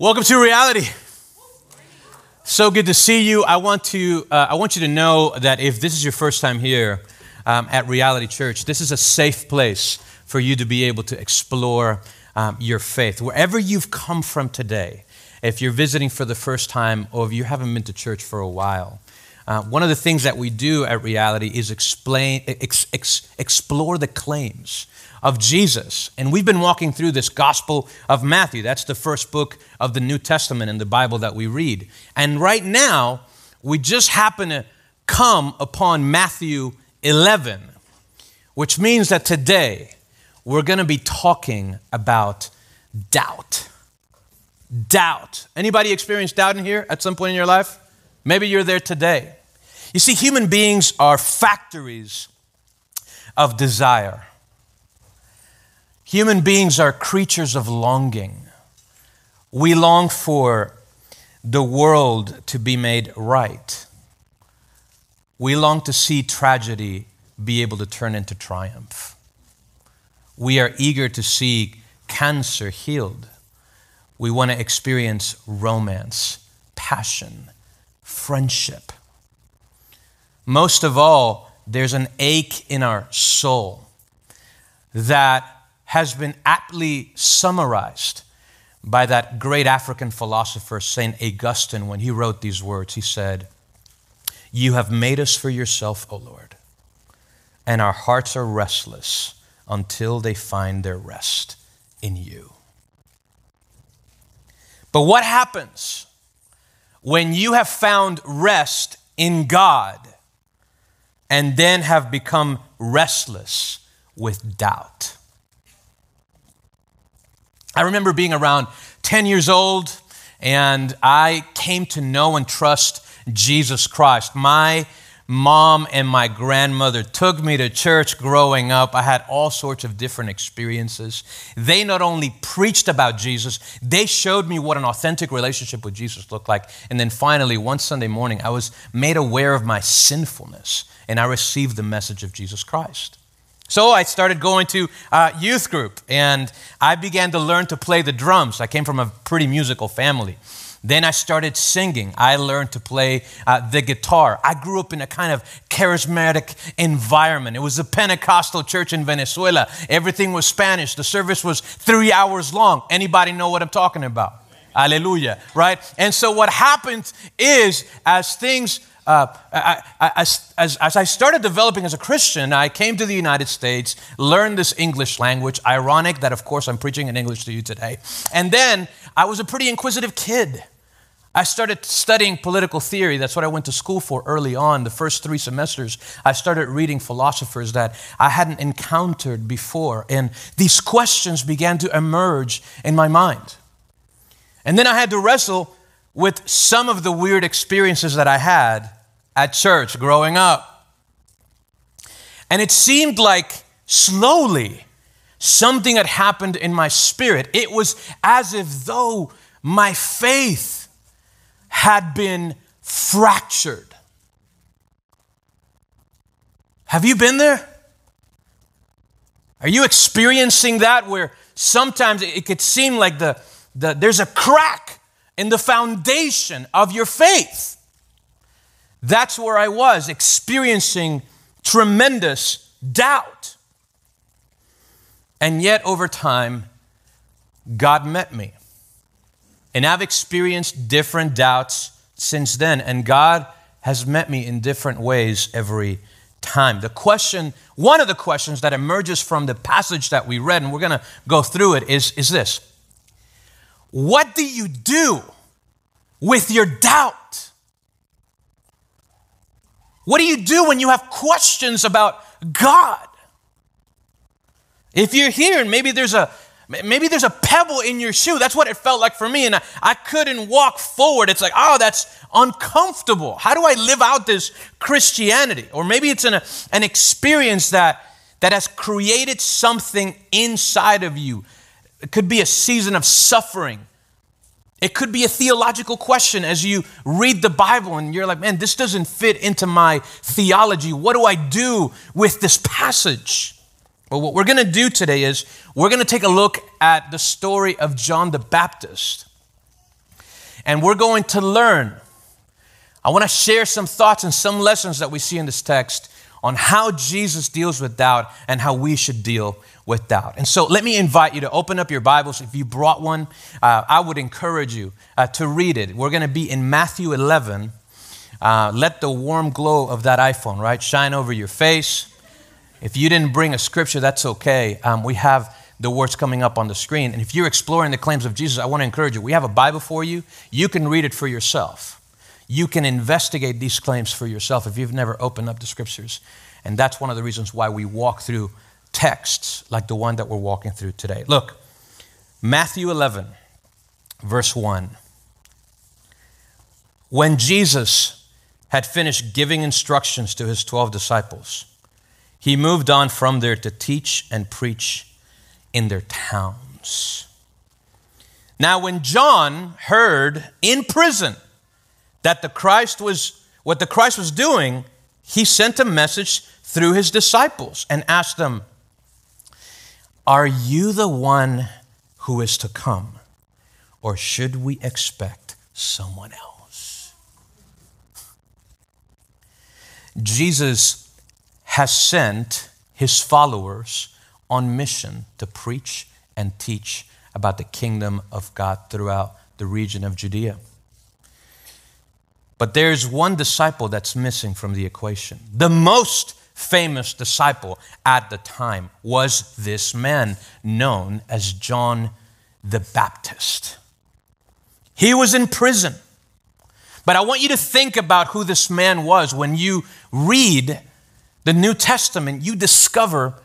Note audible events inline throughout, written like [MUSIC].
Welcome to reality. So good to see you. I want to uh, I want you to know that if this is your first time here um, at Reality Church, this is a safe place for you to be able to explore um, your faith wherever you've come from today. If you're visiting for the first time, or if you haven't been to church for a while, uh, one of the things that we do at Reality is explain, ex, ex, explore the claims of Jesus. And we've been walking through this Gospel of Matthew. That's the first book of the New Testament in the Bible that we read. And right now, we just happen to come upon Matthew 11, which means that today we're going to be talking about doubt. Doubt. Anybody experienced doubt in here at some point in your life? Maybe you're there today. You see, human beings are factories of desire. Human beings are creatures of longing. We long for the world to be made right. We long to see tragedy be able to turn into triumph. We are eager to see cancer healed. We want to experience romance, passion, friendship. Most of all, there's an ache in our soul that has been aptly summarized by that great African philosopher, St. Augustine, when he wrote these words. He said, You have made us for yourself, O Lord, and our hearts are restless until they find their rest in you. But what happens when you have found rest in God and then have become restless with doubt? I remember being around 10 years old and I came to know and trust Jesus Christ. My mom and my grandmother took me to church growing up. I had all sorts of different experiences. They not only preached about Jesus, they showed me what an authentic relationship with Jesus looked like. And then finally, one Sunday morning, I was made aware of my sinfulness and I received the message of Jesus Christ. So I started going to uh, youth group and I began to learn to play the drums. I came from a pretty musical family. Then I started singing. I learned to play uh, the guitar. I grew up in a kind of charismatic environment. It was a Pentecostal church in Venezuela. Everything was Spanish. The service was three hours long. Anybody know what I'm talking about? Hallelujah, right? And so what happened is as things uh, I, I, as, as, as, I started developing as a Christian, I came to the United States, learned this English language. Ironic that, of course, I'm preaching in English to you today. And then I was a pretty inquisitive kid. I started studying political theory. That's what I went to school for early on. The first three semesters, I started reading philosophers that I hadn't encountered before. And these questions began to emerge in my mind. And then I had to wrestle with some of the weird experiences that I had at church growing up. And it seemed like slowly something had happened in my spirit. It was as if though my faith had been fractured. Have you been there? Are you experiencing that where sometimes it could seem like the, the, there's a crack in the foundation of your faith? That's where I was, experiencing tremendous doubt. And yet, over time, God met me. And I've experienced different doubts since then, and God has met me in different ways every time. The question, one of the questions that emerges from the passage that we read, and we're going to go through it, is, is this What do you do with your doubt? What do you do when you have questions about God? If you're here and maybe there's a maybe there's a pebble in your shoe, that's what it felt like for me, and I, I couldn't walk forward. It's like, oh, that's uncomfortable. How do I live out this Christianity? Or maybe it's an, an experience that that has created something inside of you. It could be a season of suffering it could be a theological question as you read the Bible and you're like, man, this doesn't fit into my theology. What do I do with this passage? Well, what we're going to do today is we're going to take a look at the story of John the Baptist. and we're going to learn. I want to share some thoughts and some lessons that we see in this text on how Jesus deals with doubt and how we should deal with doubt. And so let me invite you to open up your Bibles. If you brought one, uh, I would encourage you uh, to read it. We're going to be in Matthew 11. Uh, let the warm glow of that iPhone, right, shine over your face. If you didn't bring a scripture, that's okay. Um, we have the words coming up on the screen. And if you're exploring the claims of Jesus, I want to encourage you. We have a Bible for you. You can read it for yourself. You can investigate these claims for yourself if you've never opened up the scriptures. And that's one of the reasons why we walk through texts like the one that we're walking through today. Look, Matthew 11, verse 1. When Jesus had finished giving instructions to his 12 disciples, he moved on from there to teach and preach in their towns. Now, when John heard in prison that the Christ was what the Christ was doing, he sent a message through his disciples and asked them, Are you the one who is to come, or should we expect someone else? Jesus has sent his followers on mission to preach and teach about the kingdom of God throughout the region of Judea. But there's one disciple that's missing from the equation. The most famous disciple at the time was this man known as John the Baptist. He was in prison. But I want you to think about who this man was. When you read the New Testament, you discover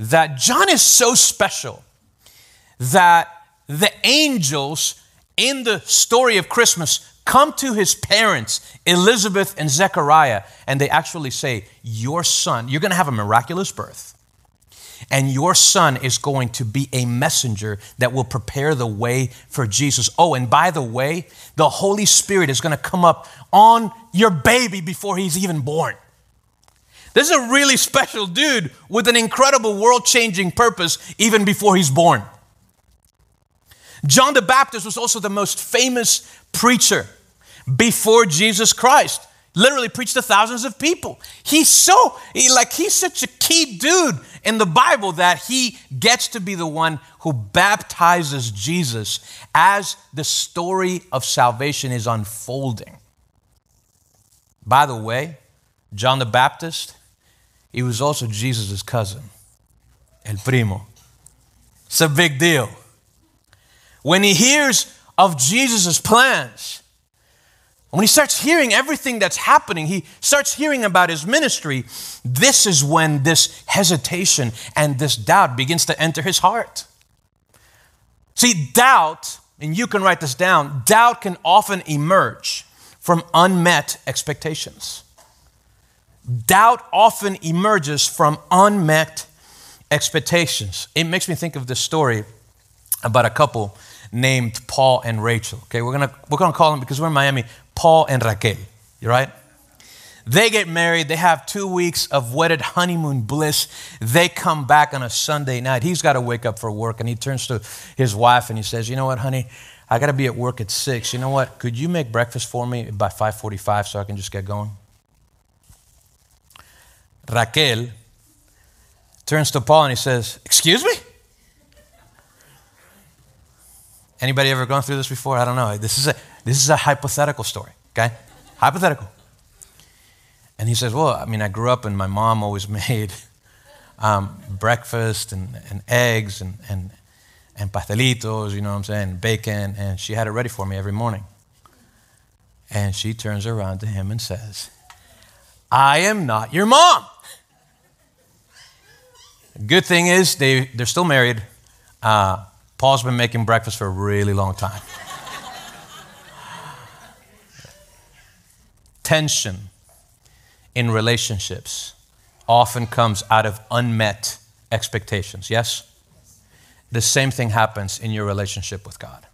that John is so special that the angels in the story of Christmas come to his parents, Elizabeth and Zechariah, and they actually say, Your son, you're going to have a miraculous birth. And your son is going to be a messenger that will prepare the way for Jesus. Oh, and by the way, the Holy Spirit is going to come up on your baby before he's even born. This is a really special dude with an incredible world changing purpose even before he's born. John the Baptist was also the most famous preacher before Jesus Christ. Literally preached to thousands of people. He's so, he, like, he's such a key dude in the Bible that he gets to be the one who baptizes Jesus as the story of salvation is unfolding. By the way, John the Baptist, he was also Jesus' cousin, El Primo. It's a big deal. When he hears of Jesus' plans, when he starts hearing everything that's happening, he starts hearing about his ministry, this is when this hesitation and this doubt begins to enter his heart. See, doubt, and you can write this down, doubt can often emerge from unmet expectations. Doubt often emerges from unmet expectations. It makes me think of this story about a couple named Paul and Rachel. Okay, we're gonna we're gonna call them because we're in Miami, Paul and Raquel. You right? They get married. They have two weeks of wedded honeymoon bliss. They come back on a Sunday night. He's got to wake up for work, and he turns to his wife and he says, "You know what, honey? I got to be at work at six. You know what? Could you make breakfast for me by 5:45 so I can just get going?" Raquel turns to Paul and he says, Excuse me? Anybody ever gone through this before? I don't know. This is a, this is a hypothetical story, okay? Hypothetical. And he says, Well, I mean, I grew up and my mom always [LAUGHS] made um, breakfast and, and eggs and, and, and pastelitos, you know what I'm saying, bacon, and she had it ready for me every morning. And she turns around to him and says, I am not your mom. Good thing is they, they're still married. Uh, Paul's been making breakfast for a really long time. Tension in relationships often comes out of unmet expectations, yes? The same thing happens in your relationship with God.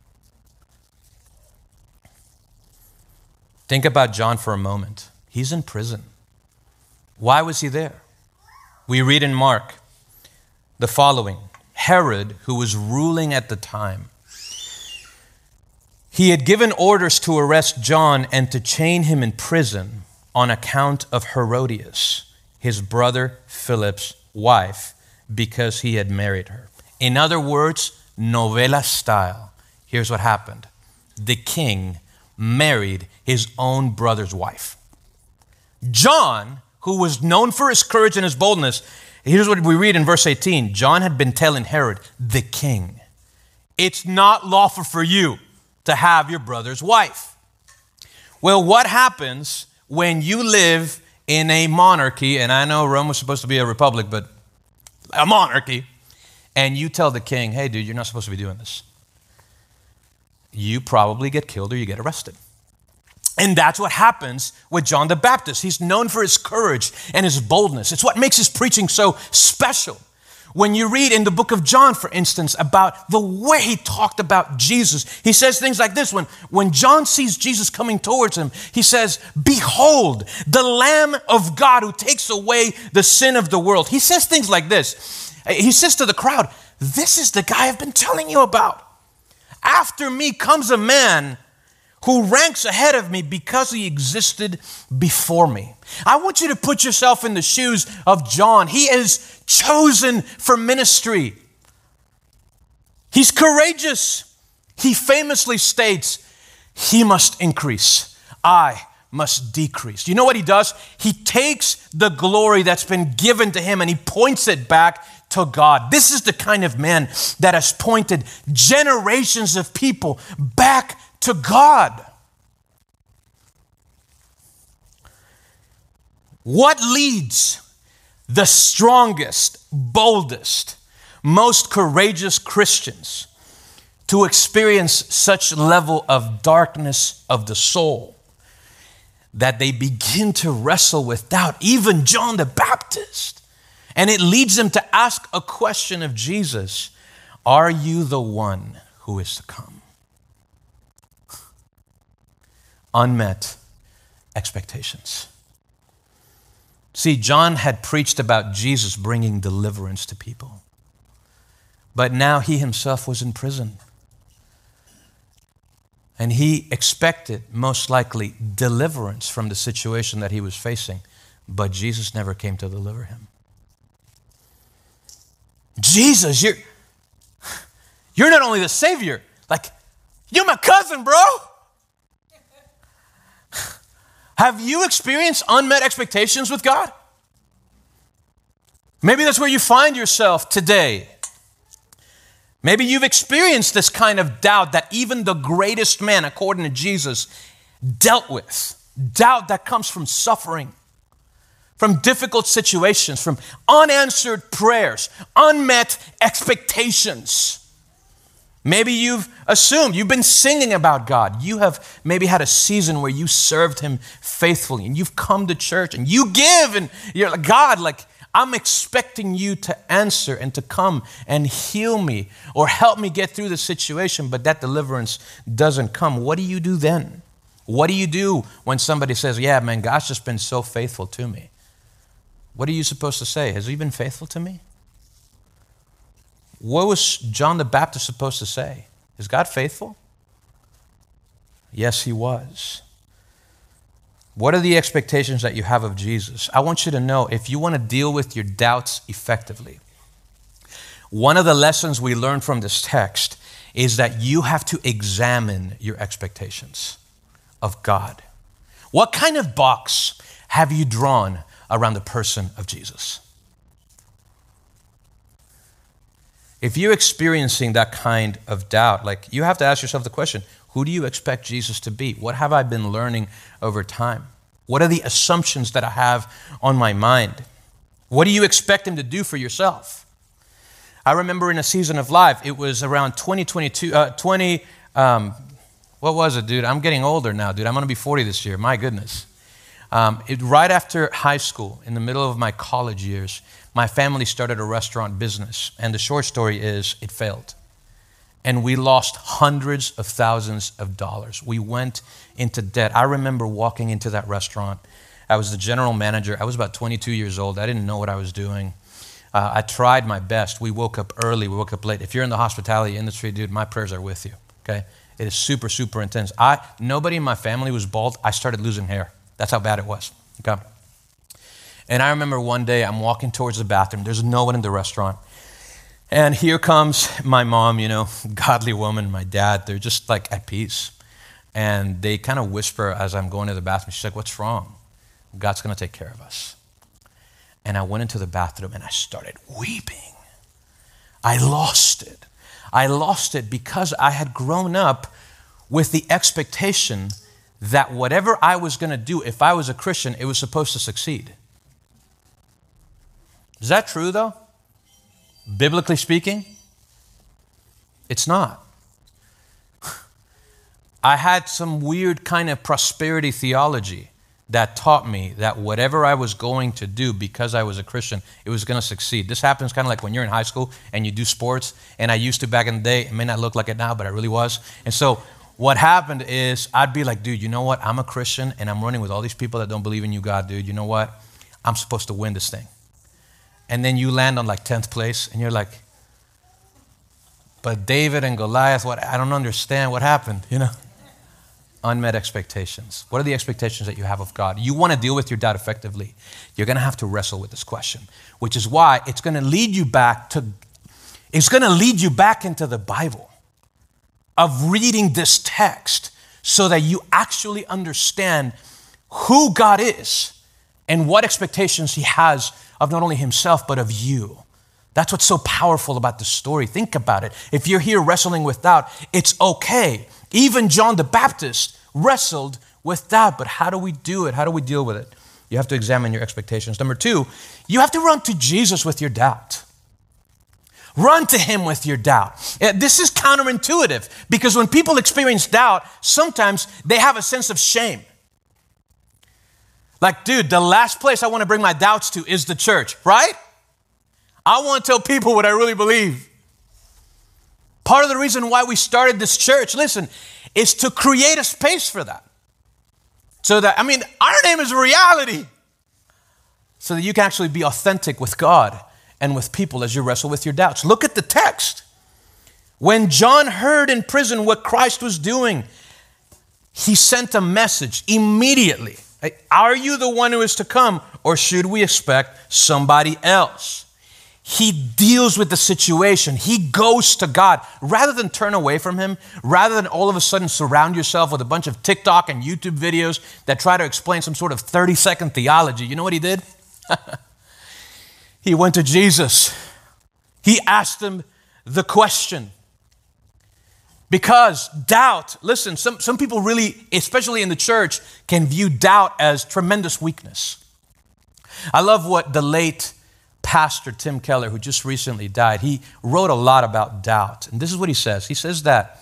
Think about John for a moment. He's in prison. Why was he there? We read in Mark the following Herod, who was ruling at the time, he had given orders to arrest John and to chain him in prison on account of Herodias, his brother Philip's wife, because he had married her. In other words, novela style. Here's what happened the king married his own brother's wife. John, who was known for his courage and his boldness, here's what we read in verse 18 John had been telling Herod, the king, it's not lawful for you to have your brother's wife. Well, what happens when you live in a monarchy, and I know Rome was supposed to be a republic, but a monarchy, and you tell the king, hey, dude, you're not supposed to be doing this? You probably get killed or you get arrested. And that's what happens with John the Baptist. He's known for his courage and his boldness. It's what makes his preaching so special. When you read in the book of John, for instance, about the way he talked about Jesus, he says things like this when, when John sees Jesus coming towards him, he says, Behold, the Lamb of God who takes away the sin of the world. He says things like this. He says to the crowd, This is the guy I've been telling you about. After me comes a man who ranks ahead of me because he existed before me. I want you to put yourself in the shoes of John. He is chosen for ministry. He's courageous. He famously states, He must increase, I must decrease. You know what he does? He takes the glory that's been given to him and he points it back to God. This is the kind of man that has pointed generations of people back to God. What leads the strongest, boldest, most courageous Christians to experience such level of darkness of the soul that they begin to wrestle with doubt, even John the Baptist. And it leads them to ask a question of Jesus Are you the one who is to come? Unmet expectations. See, John had preached about Jesus bringing deliverance to people, but now he himself was in prison. And he expected, most likely, deliverance from the situation that he was facing, but Jesus never came to deliver him. Jesus, you're, you're not only the Savior, like, you're my cousin, bro. Have you experienced unmet expectations with God? Maybe that's where you find yourself today. Maybe you've experienced this kind of doubt that even the greatest man, according to Jesus, dealt with. Doubt that comes from suffering, from difficult situations, from unanswered prayers, unmet expectations. Maybe you've assumed, you've been singing about God. You have maybe had a season where you served Him faithfully and you've come to church and you give and you're like, God, like, I'm expecting you to answer and to come and heal me or help me get through the situation, but that deliverance doesn't come. What do you do then? What do you do when somebody says, Yeah, man, God's just been so faithful to me? What are you supposed to say? Has He been faithful to me? What was John the Baptist supposed to say? Is God faithful? Yes, he was. What are the expectations that you have of Jesus? I want you to know if you want to deal with your doubts effectively, one of the lessons we learn from this text is that you have to examine your expectations of God. What kind of box have you drawn around the person of Jesus? If you're experiencing that kind of doubt, like you have to ask yourself the question who do you expect Jesus to be? What have I been learning over time? What are the assumptions that I have on my mind? What do you expect him to do for yourself? I remember in a season of life, it was around 2022, uh, 20, um, what was it, dude? I'm getting older now, dude. I'm going to be 40 this year. My goodness. Um, it, right after high school, in the middle of my college years, my family started a restaurant business. And the short story is it failed. And we lost hundreds of thousands of dollars. We went into debt. I remember walking into that restaurant. I was the general manager. I was about 22 years old. I didn't know what I was doing. Uh, I tried my best. We woke up early, we woke up late. If you're in the hospitality industry, dude, my prayers are with you, okay? It is super, super intense. I nobody in my family was bald. I started losing hair. That's how bad it was. Okay. And I remember one day I'm walking towards the bathroom. There's no one in the restaurant. And here comes my mom, you know, [LAUGHS] godly woman, my dad. They're just like at peace. And they kind of whisper as I'm going to the bathroom. She's like, What's wrong? God's going to take care of us. And I went into the bathroom and I started weeping. I lost it. I lost it because I had grown up with the expectation that whatever I was going to do, if I was a Christian, it was supposed to succeed. Is that true, though? Biblically speaking, it's not. [LAUGHS] I had some weird kind of prosperity theology that taught me that whatever I was going to do because I was a Christian, it was going to succeed. This happens kind of like when you're in high school and you do sports. And I used to back in the day. It may not look like it now, but I really was. And so what happened is I'd be like, dude, you know what? I'm a Christian and I'm running with all these people that don't believe in you, God, dude. You know what? I'm supposed to win this thing. And then you land on like 10th place and you're like, but David and Goliath, what? I don't understand what happened, you know? unmet expectations. What are the expectations that you have of God? You want to deal with your doubt effectively. You're going to have to wrestle with this question, which is why it's going to lead you back to it's going to lead you back into the Bible of reading this text so that you actually understand who God is and what expectations he has of not only himself but of you. That's what's so powerful about the story. Think about it. If you're here wrestling with doubt, it's okay even John the Baptist wrestled with doubt. But how do we do it? How do we deal with it? You have to examine your expectations. Number two, you have to run to Jesus with your doubt. Run to him with your doubt. Uh, this is counterintuitive because when people experience doubt, sometimes they have a sense of shame. Like, dude, the last place I want to bring my doubts to is the church, right? I want to tell people what I really believe. Part of the reason why we started this church, listen, is to create a space for that. So that, I mean, our name is reality. So that you can actually be authentic with God and with people as you wrestle with your doubts. Look at the text. When John heard in prison what Christ was doing, he sent a message immediately. Are you the one who is to come, or should we expect somebody else? he deals with the situation. He goes to God. Rather than turn away from him, rather than all of a sudden surround yourself with a bunch of TikTok and YouTube videos that try to explain some sort of 30 second theology, you know what he did? [LAUGHS] he went to Jesus. He asked him the question. Because doubt, listen, some, some people really, especially in the church, can view doubt as tremendous weakness. I love what the late pastor Tim Keller, who just recently died, he wrote a lot about doubt. And this is what he says He says that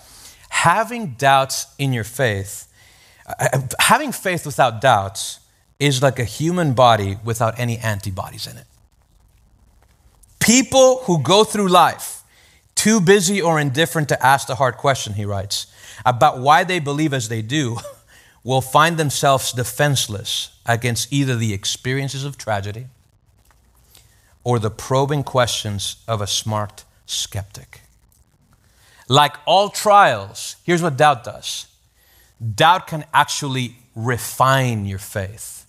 having doubts in your faith, uh, having faith without doubts, is like a human body without any antibodies in it. People who go through life too busy or indifferent to ask the hard question, he writes, about why they believe as they do, [LAUGHS] will find themselves defenseless against either the experiences of tragedy or the probing questions of a smart skeptic. Like all trials, here's what doubt does doubt can actually refine your faith,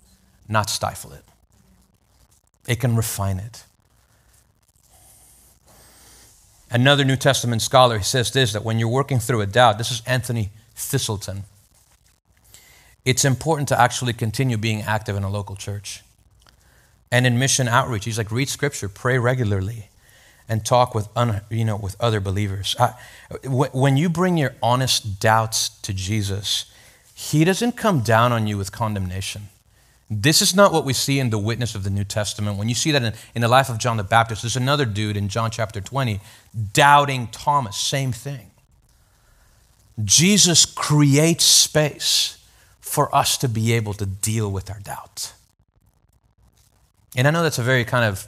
not stifle it. It can refine it. Another New Testament scholar he says this that when you're working through a doubt, this is Anthony Thiselton. it's important to actually continue being active in a local church and in mission outreach. He's like, read scripture, pray regularly, and talk with, un, you know, with other believers. I, when you bring your honest doubts to Jesus, he doesn't come down on you with condemnation. This is not what we see in the witness of the New Testament. When you see that in, in the life of John the Baptist, there's another dude in John chapter 20, doubting Thomas, same thing. Jesus creates space for us to be able to deal with our doubt. And I know that's a very kind of,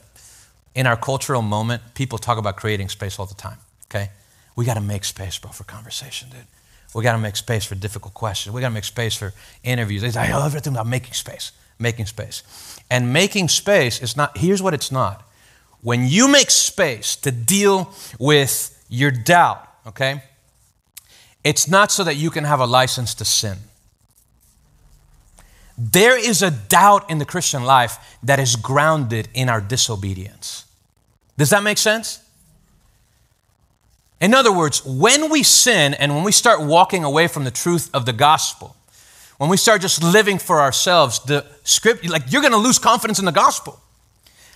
in our cultural moment, people talk about creating space all the time, okay? We got to make space, bro, for conversation, dude. We got to make space for difficult questions. We got to make space for interviews. It's like, everything about making space, making space. And making space is not, here's what it's not. When you make space to deal with your doubt, okay, it's not so that you can have a license to sin. There is a doubt in the Christian life that is grounded in our disobedience. Does that make sense? In other words, when we sin and when we start walking away from the truth of the gospel, when we start just living for ourselves, the script, like you're going to lose confidence in the gospel.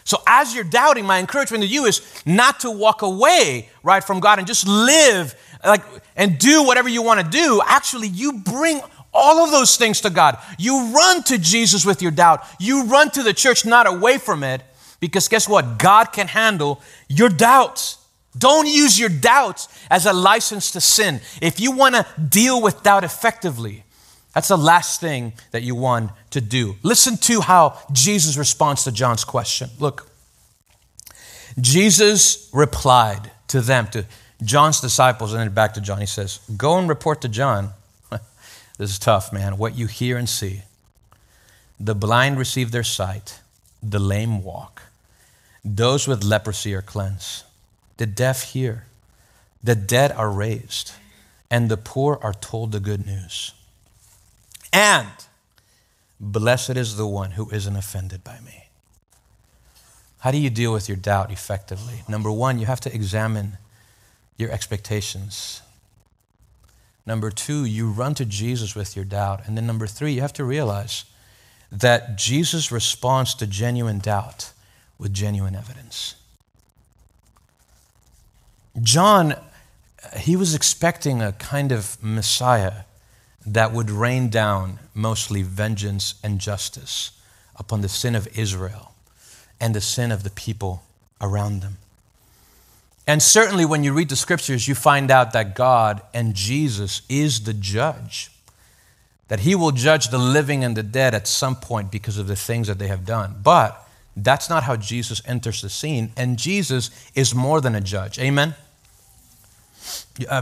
So as you're doubting, my encouragement to you is not to walk away right from God and just live like and do whatever you want to do. Actually, you bring all of those things to God. You run to Jesus with your doubt. You run to the church, not away from it, because guess what? God can handle your doubts. Don't use your doubts as a license to sin. If you want to deal with doubt effectively, that's the last thing that you want to do. Listen to how Jesus responds to John's question. Look, Jesus replied to them, to John's disciples, and then back to John. He says, Go and report to John. [LAUGHS] this is tough, man. What you hear and see. The blind receive their sight, the lame walk, those with leprosy are cleansed, the deaf hear, the dead are raised, and the poor are told the good news. And blessed is the one who isn't offended by me. How do you deal with your doubt effectively? Number one, you have to examine your expectations. Number two, you run to Jesus with your doubt. And then number three, you have to realize that Jesus responds to genuine doubt with genuine evidence. John, he was expecting a kind of Messiah that would rain down mostly vengeance and justice upon the sin of Israel and the sin of the people around them. And certainly, when you read the scriptures, you find out that God and Jesus is the judge, that He will judge the living and the dead at some point because of the things that they have done. But that's not how Jesus enters the scene, and Jesus is more than a judge. Amen?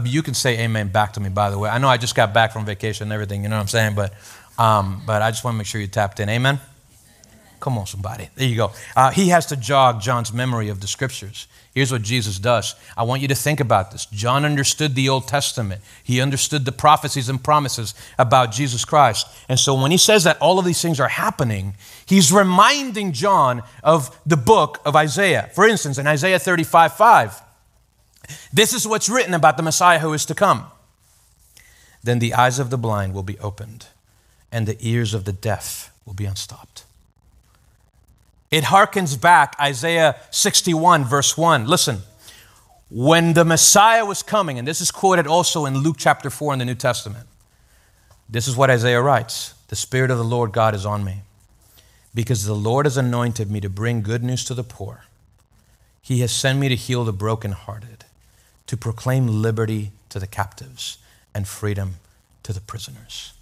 You can say amen back to me, by the way. I know I just got back from vacation and everything, you know what I'm saying? But, um, but I just want to make sure you tapped in. Amen? Come on, somebody. There you go. Uh, he has to jog John's memory of the scriptures. Here's what Jesus does. I want you to think about this. John understood the Old Testament, he understood the prophecies and promises about Jesus Christ. And so when he says that all of these things are happening, he's reminding John of the book of Isaiah. For instance, in Isaiah 35 5, this is what's written about the Messiah who is to come. Then the eyes of the blind will be opened, and the ears of the deaf will be unstopped. It harkens back Isaiah 61, verse 1. Listen, when the Messiah was coming, and this is quoted also in Luke chapter 4 in the New Testament, this is what Isaiah writes The Spirit of the Lord God is on me, because the Lord has anointed me to bring good news to the poor. He has sent me to heal the brokenhearted, to proclaim liberty to the captives and freedom to the prisoners.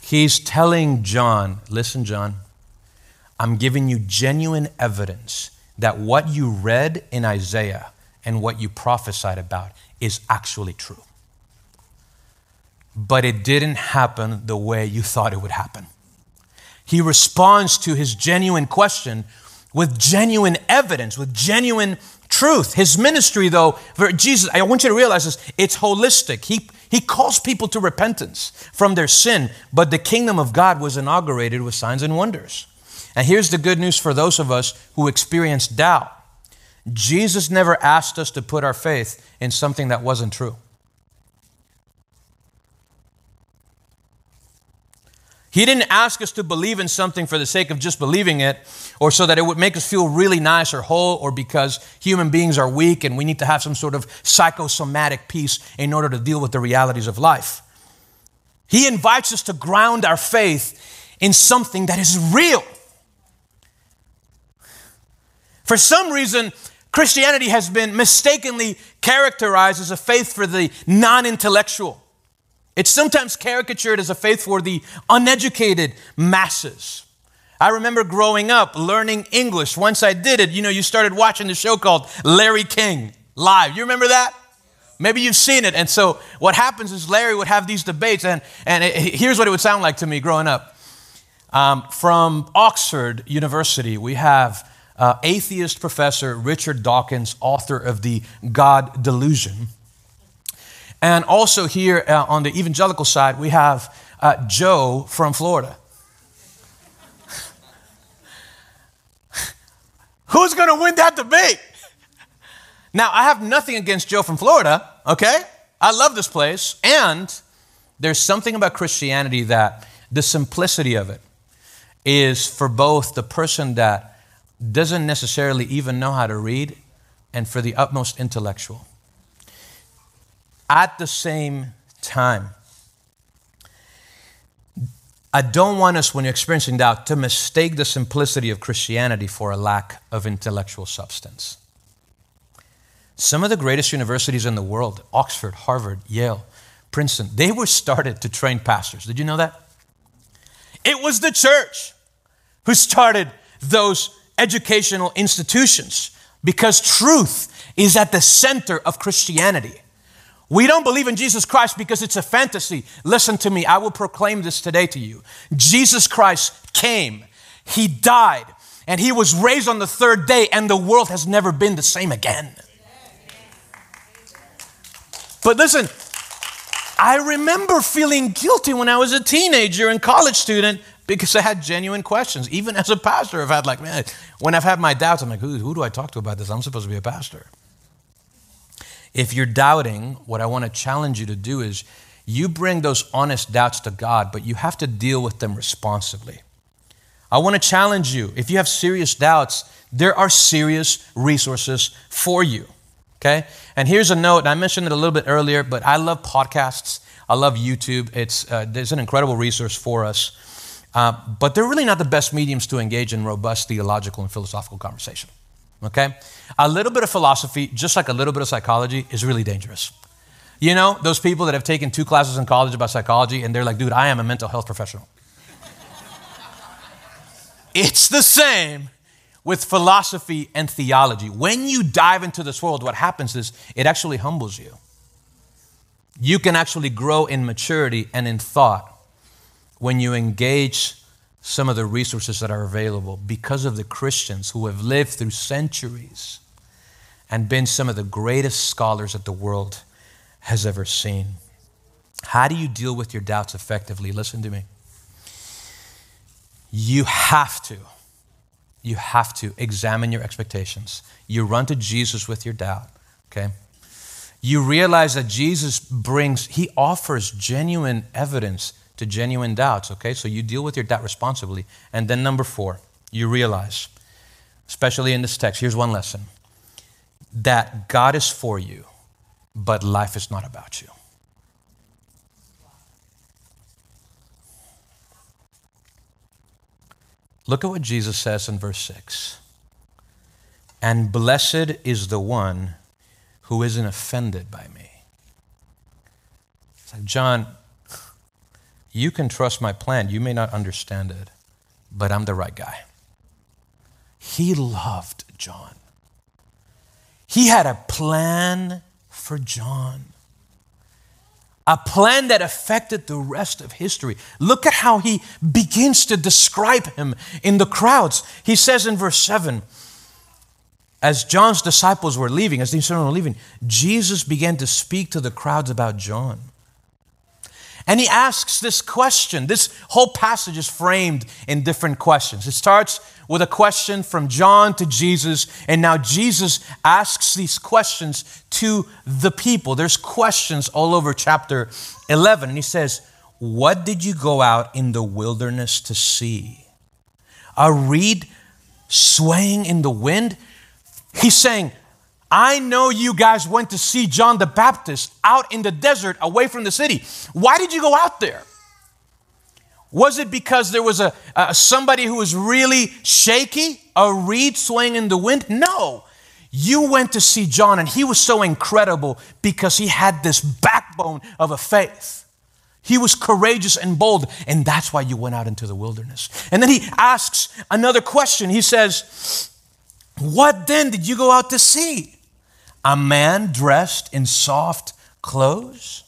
He's telling John, listen, John, I'm giving you genuine evidence that what you read in Isaiah and what you prophesied about is actually true. But it didn't happen the way you thought it would happen. He responds to his genuine question with genuine evidence, with genuine truth. His ministry, though, for Jesus, I want you to realize this, it's holistic. He, he calls people to repentance from their sin, but the kingdom of God was inaugurated with signs and wonders. And here's the good news for those of us who experience doubt Jesus never asked us to put our faith in something that wasn't true. He didn't ask us to believe in something for the sake of just believing it or so that it would make us feel really nice or whole or because human beings are weak and we need to have some sort of psychosomatic peace in order to deal with the realities of life. He invites us to ground our faith in something that is real. For some reason, Christianity has been mistakenly characterized as a faith for the non intellectual. It's sometimes caricatured as a faith for the uneducated masses. I remember growing up learning English. Once I did it, you know, you started watching the show called Larry King Live. You remember that? Maybe you've seen it. And so what happens is Larry would have these debates, and, and it, here's what it would sound like to me growing up. Um, from Oxford University, we have uh, atheist professor Richard Dawkins, author of The God Delusion. And also here uh, on the evangelical side, we have uh, Joe from Florida. [LAUGHS] Who's going to win that debate? Now, I have nothing against Joe from Florida, okay? I love this place. And there's something about Christianity that the simplicity of it is for both the person that doesn't necessarily even know how to read and for the utmost intellectual. At the same time, I don't want us, when you're experiencing doubt, to mistake the simplicity of Christianity for a lack of intellectual substance. Some of the greatest universities in the world, Oxford, Harvard, Yale, Princeton, they were started to train pastors. Did you know that? It was the church who started those educational institutions because truth is at the center of Christianity. We don't believe in Jesus Christ because it's a fantasy. Listen to me, I will proclaim this today to you. Jesus Christ came, He died, and He was raised on the third day, and the world has never been the same again. But listen, I remember feeling guilty when I was a teenager and college student because I had genuine questions. Even as a pastor, I've had like, man, when I've had my doubts, I'm like, who, who do I talk to about this? I'm supposed to be a pastor. If you're doubting, what I want to challenge you to do is you bring those honest doubts to God, but you have to deal with them responsibly. I want to challenge you. If you have serious doubts, there are serious resources for you. Okay? And here's a note, I mentioned it a little bit earlier, but I love podcasts. I love YouTube. It's, uh, an incredible resource for us. Uh, but they're really not the best mediums to engage in robust theological and philosophical conversation. Okay? A little bit of philosophy, just like a little bit of psychology, is really dangerous. You know, those people that have taken two classes in college about psychology and they're like, dude, I am a mental health professional. [LAUGHS] it's the same with philosophy and theology. When you dive into this world, what happens is it actually humbles you. You can actually grow in maturity and in thought when you engage some of the resources that are available because of the Christians who have lived through centuries and been some of the greatest scholars that the world has ever seen. How do you deal with your doubts effectively? Listen to me. You have to, you have to examine your expectations. You run to Jesus with your doubt, okay? You realize that Jesus brings, he offers genuine evidence to genuine doubts, okay? So you deal with your doubt responsibly. And then, number four, you realize, especially in this text, here's one lesson that God is for you, but life is not about you. Look at what Jesus says in verse 6. And blessed is the one who isn't offended by me. It's like, John, you can trust my plan. You may not understand it, but I'm the right guy. He loved John. He had a plan for John, a plan that affected the rest of history. Look at how he begins to describe him in the crowds. He says in verse 7 as John's disciples were leaving, as the disciples were leaving, Jesus began to speak to the crowds about John. And he asks this question. This whole passage is framed in different questions. It starts with a question from John to Jesus, and now Jesus asks these questions to the people. There's questions all over chapter 11, and he says, What did you go out in the wilderness to see? A reed swaying in the wind? He's saying, I know you guys went to see John the Baptist out in the desert away from the city. Why did you go out there? Was it because there was a, somebody who was really shaky, a reed swaying in the wind? No. You went to see John and he was so incredible because he had this backbone of a faith. He was courageous and bold, and that's why you went out into the wilderness. And then he asks another question. He says, What then did you go out to see? A man dressed in soft clothes?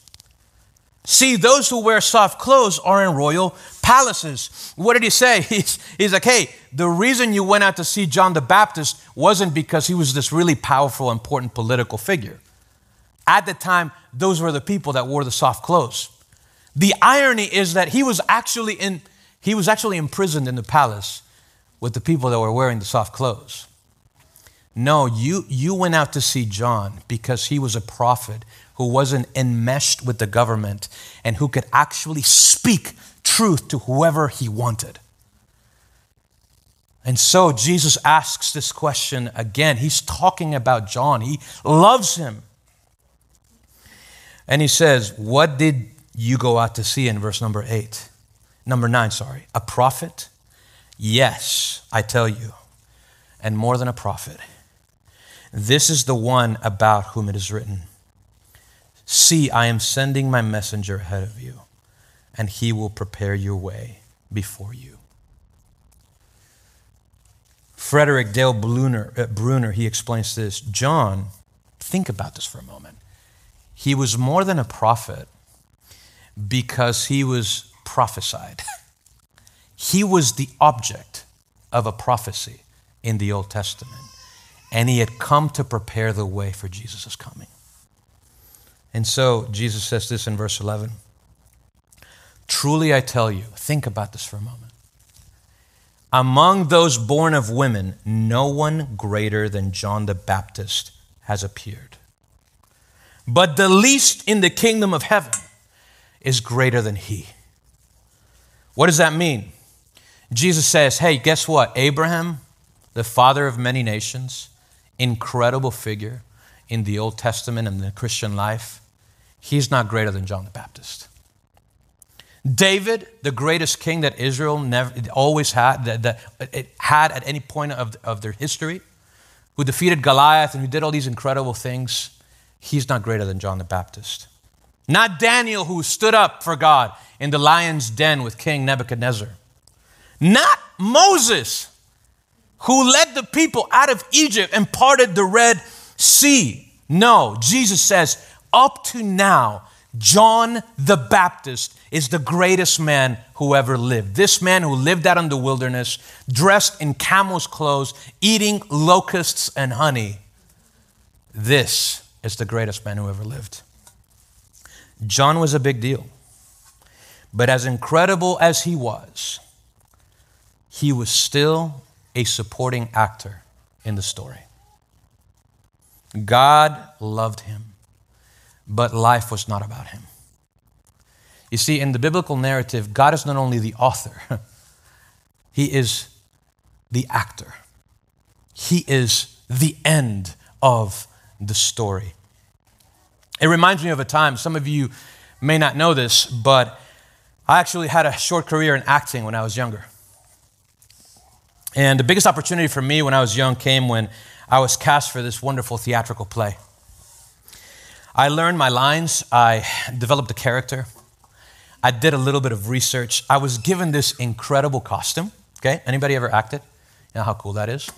See, those who wear soft clothes are in royal palaces. What did he say? [LAUGHS] He's, he's like, hey, the reason you went out to see John the Baptist wasn't because he was this really powerful, important political figure. at the time, those were the people that wore the soft clothes. The irony is that he was actually in he was actually imprisoned in the palace with the people that were wearing the soft clothes. No, you, you went out to see John because he was a prophet who wasn't enmeshed with the government and who could actually speak truth to whoever he wanted. And so Jesus asks this question again. He's talking about John, he loves him. And he says, What did you go out to see in verse number eight? Number nine, sorry. A prophet? Yes, I tell you. And more than a prophet. This is the one about whom it is written See, I am sending my messenger ahead of you, and he will prepare your way before you. Frederick Dale Bruner, uh, Bruner, he explains this. John, think about this for a moment. He was more than a prophet because he was prophesied. [LAUGHS] he was the object of a prophecy in the Old Testament, and he had come to prepare the way for Jesus' coming. And so Jesus says this in verse 11 Truly I tell you, think about this for a moment. Among those born of women, no one greater than John the Baptist has appeared. But the least in the kingdom of heaven is greater than he. What does that mean? Jesus says, hey, guess what? Abraham, the father of many nations, incredible figure in the Old Testament and the Christian life, he's not greater than John the Baptist. David, the greatest king that Israel never, always had, that, that it had at any point of, of their history, who defeated Goliath and who did all these incredible things, he's not greater than John the Baptist. Not Daniel, who stood up for God in the lion's den with King Nebuchadnezzar. Not Moses, who led the people out of Egypt and parted the Red Sea. No, Jesus says, up to now, John the Baptist is the greatest man who ever lived. This man who lived out in the wilderness, dressed in camel's clothes, eating locusts and honey. This is the greatest man who ever lived. John was a big deal. But as incredible as he was, he was still a supporting actor in the story. God loved him but life was not about him. You see, in the biblical narrative, God is not only the author, [LAUGHS] He is the actor. He is the end of the story. It reminds me of a time, some of you may not know this, but I actually had a short career in acting when I was younger. And the biggest opportunity for me when I was young came when I was cast for this wonderful theatrical play. I learned my lines, I developed a character, I did a little bit of research. I was given this incredible costume. Okay, anybody ever acted? You know how cool that is?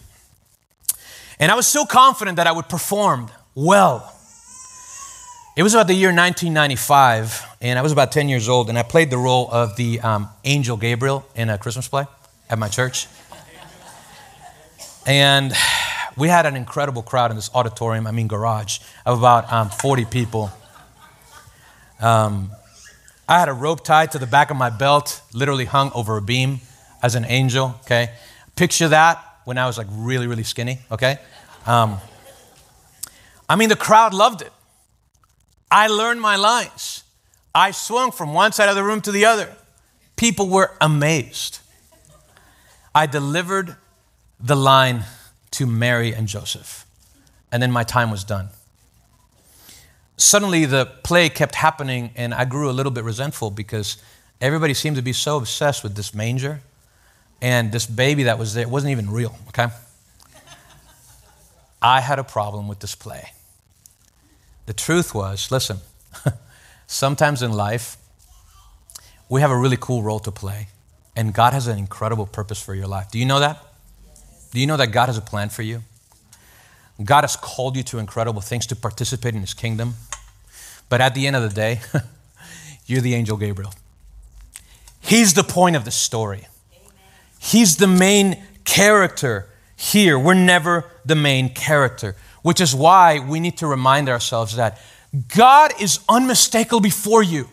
And I was so confident that I would perform well. It was about the year 1995, and I was about 10 years old, and I played the role of the um, angel Gabriel in a Christmas play at my church. And we had an incredible crowd in this auditorium, I mean, garage, of about um, 40 people. Um, I had a rope tied to the back of my belt, literally hung over a beam as an angel, okay? Picture that when I was like really, really skinny, okay? Um, I mean, the crowd loved it. I learned my lines. I swung from one side of the room to the other. People were amazed. I delivered the line to Mary and Joseph. And then my time was done. Suddenly, the play kept happening, and I grew a little bit resentful because everybody seemed to be so obsessed with this manger and this baby that was there. It wasn't even real, okay? I had a problem with this play. The truth was listen, [LAUGHS] sometimes in life, we have a really cool role to play, and God has an incredible purpose for your life. Do you know that? Do you know that God has a plan for you? God has called you to incredible things to participate in His kingdom. But at the end of the day, [LAUGHS] you're the angel Gabriel. He's the point of the story. He's the main character here. We're never the main character, which is why we need to remind ourselves that God is unmistakable before you.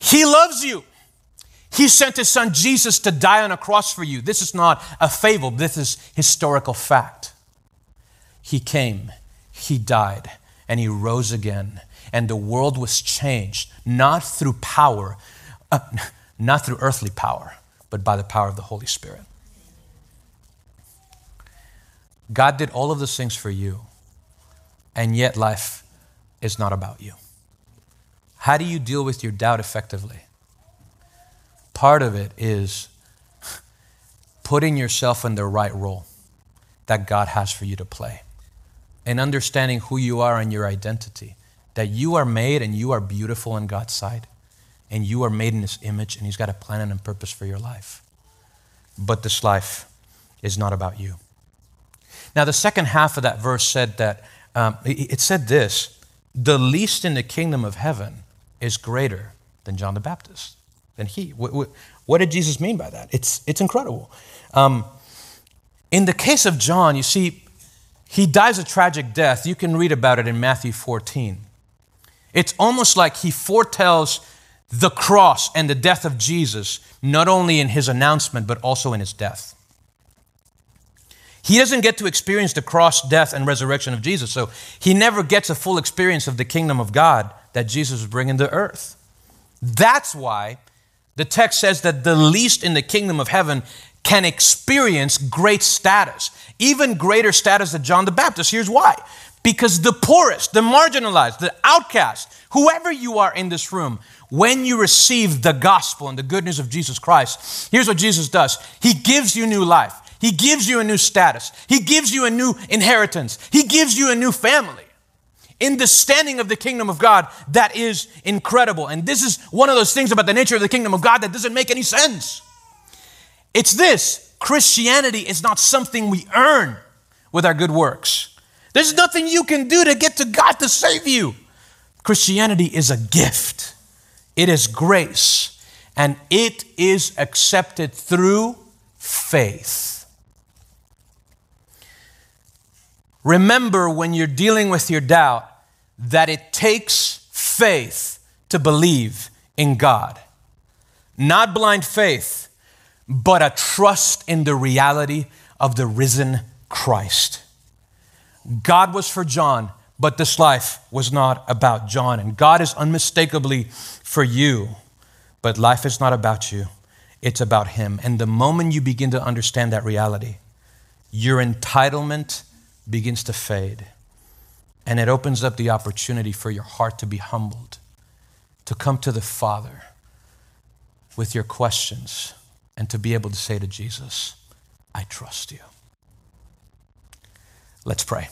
He loves you. He sent his son Jesus to die on a cross for you. This is not a fable, this is historical fact. He came, he died, and he rose again. And the world was changed, not through power, uh, not through earthly power, but by the power of the Holy Spirit. God did all of those things for you, and yet life is not about you. How do you deal with your doubt effectively? Part of it is putting yourself in the right role that God has for you to play and understanding who you are and your identity. That you are made and you are beautiful in God's sight, and you are made in His image, and He's got a plan and a purpose for your life. But this life is not about you. Now, the second half of that verse said that um, it said this the least in the kingdom of heaven is greater than John the Baptist, than he. What, what did Jesus mean by that? It's, it's incredible. Um, in the case of John, you see, he dies a tragic death. You can read about it in Matthew 14. It's almost like he foretells the cross and the death of Jesus, not only in his announcement, but also in his death. He doesn't get to experience the cross, death, and resurrection of Jesus, so he never gets a full experience of the kingdom of God that Jesus was bringing to earth. That's why the text says that the least in the kingdom of heaven can experience great status, even greater status than John the Baptist. Here's why. Because the poorest, the marginalized, the outcast, whoever you are in this room, when you receive the gospel and the good news of Jesus Christ, here's what Jesus does. He gives you new life, He gives you a new status, He gives you a new inheritance, He gives you a new family. In the standing of the kingdom of God, that is incredible. And this is one of those things about the nature of the kingdom of God that doesn't make any sense. It's this Christianity is not something we earn with our good works. There's nothing you can do to get to God to save you. Christianity is a gift, it is grace, and it is accepted through faith. Remember when you're dealing with your doubt that it takes faith to believe in God. Not blind faith, but a trust in the reality of the risen Christ. God was for John, but this life was not about John. And God is unmistakably for you, but life is not about you, it's about Him. And the moment you begin to understand that reality, your entitlement begins to fade. And it opens up the opportunity for your heart to be humbled, to come to the Father with your questions and to be able to say to Jesus, I trust you. Let's pray.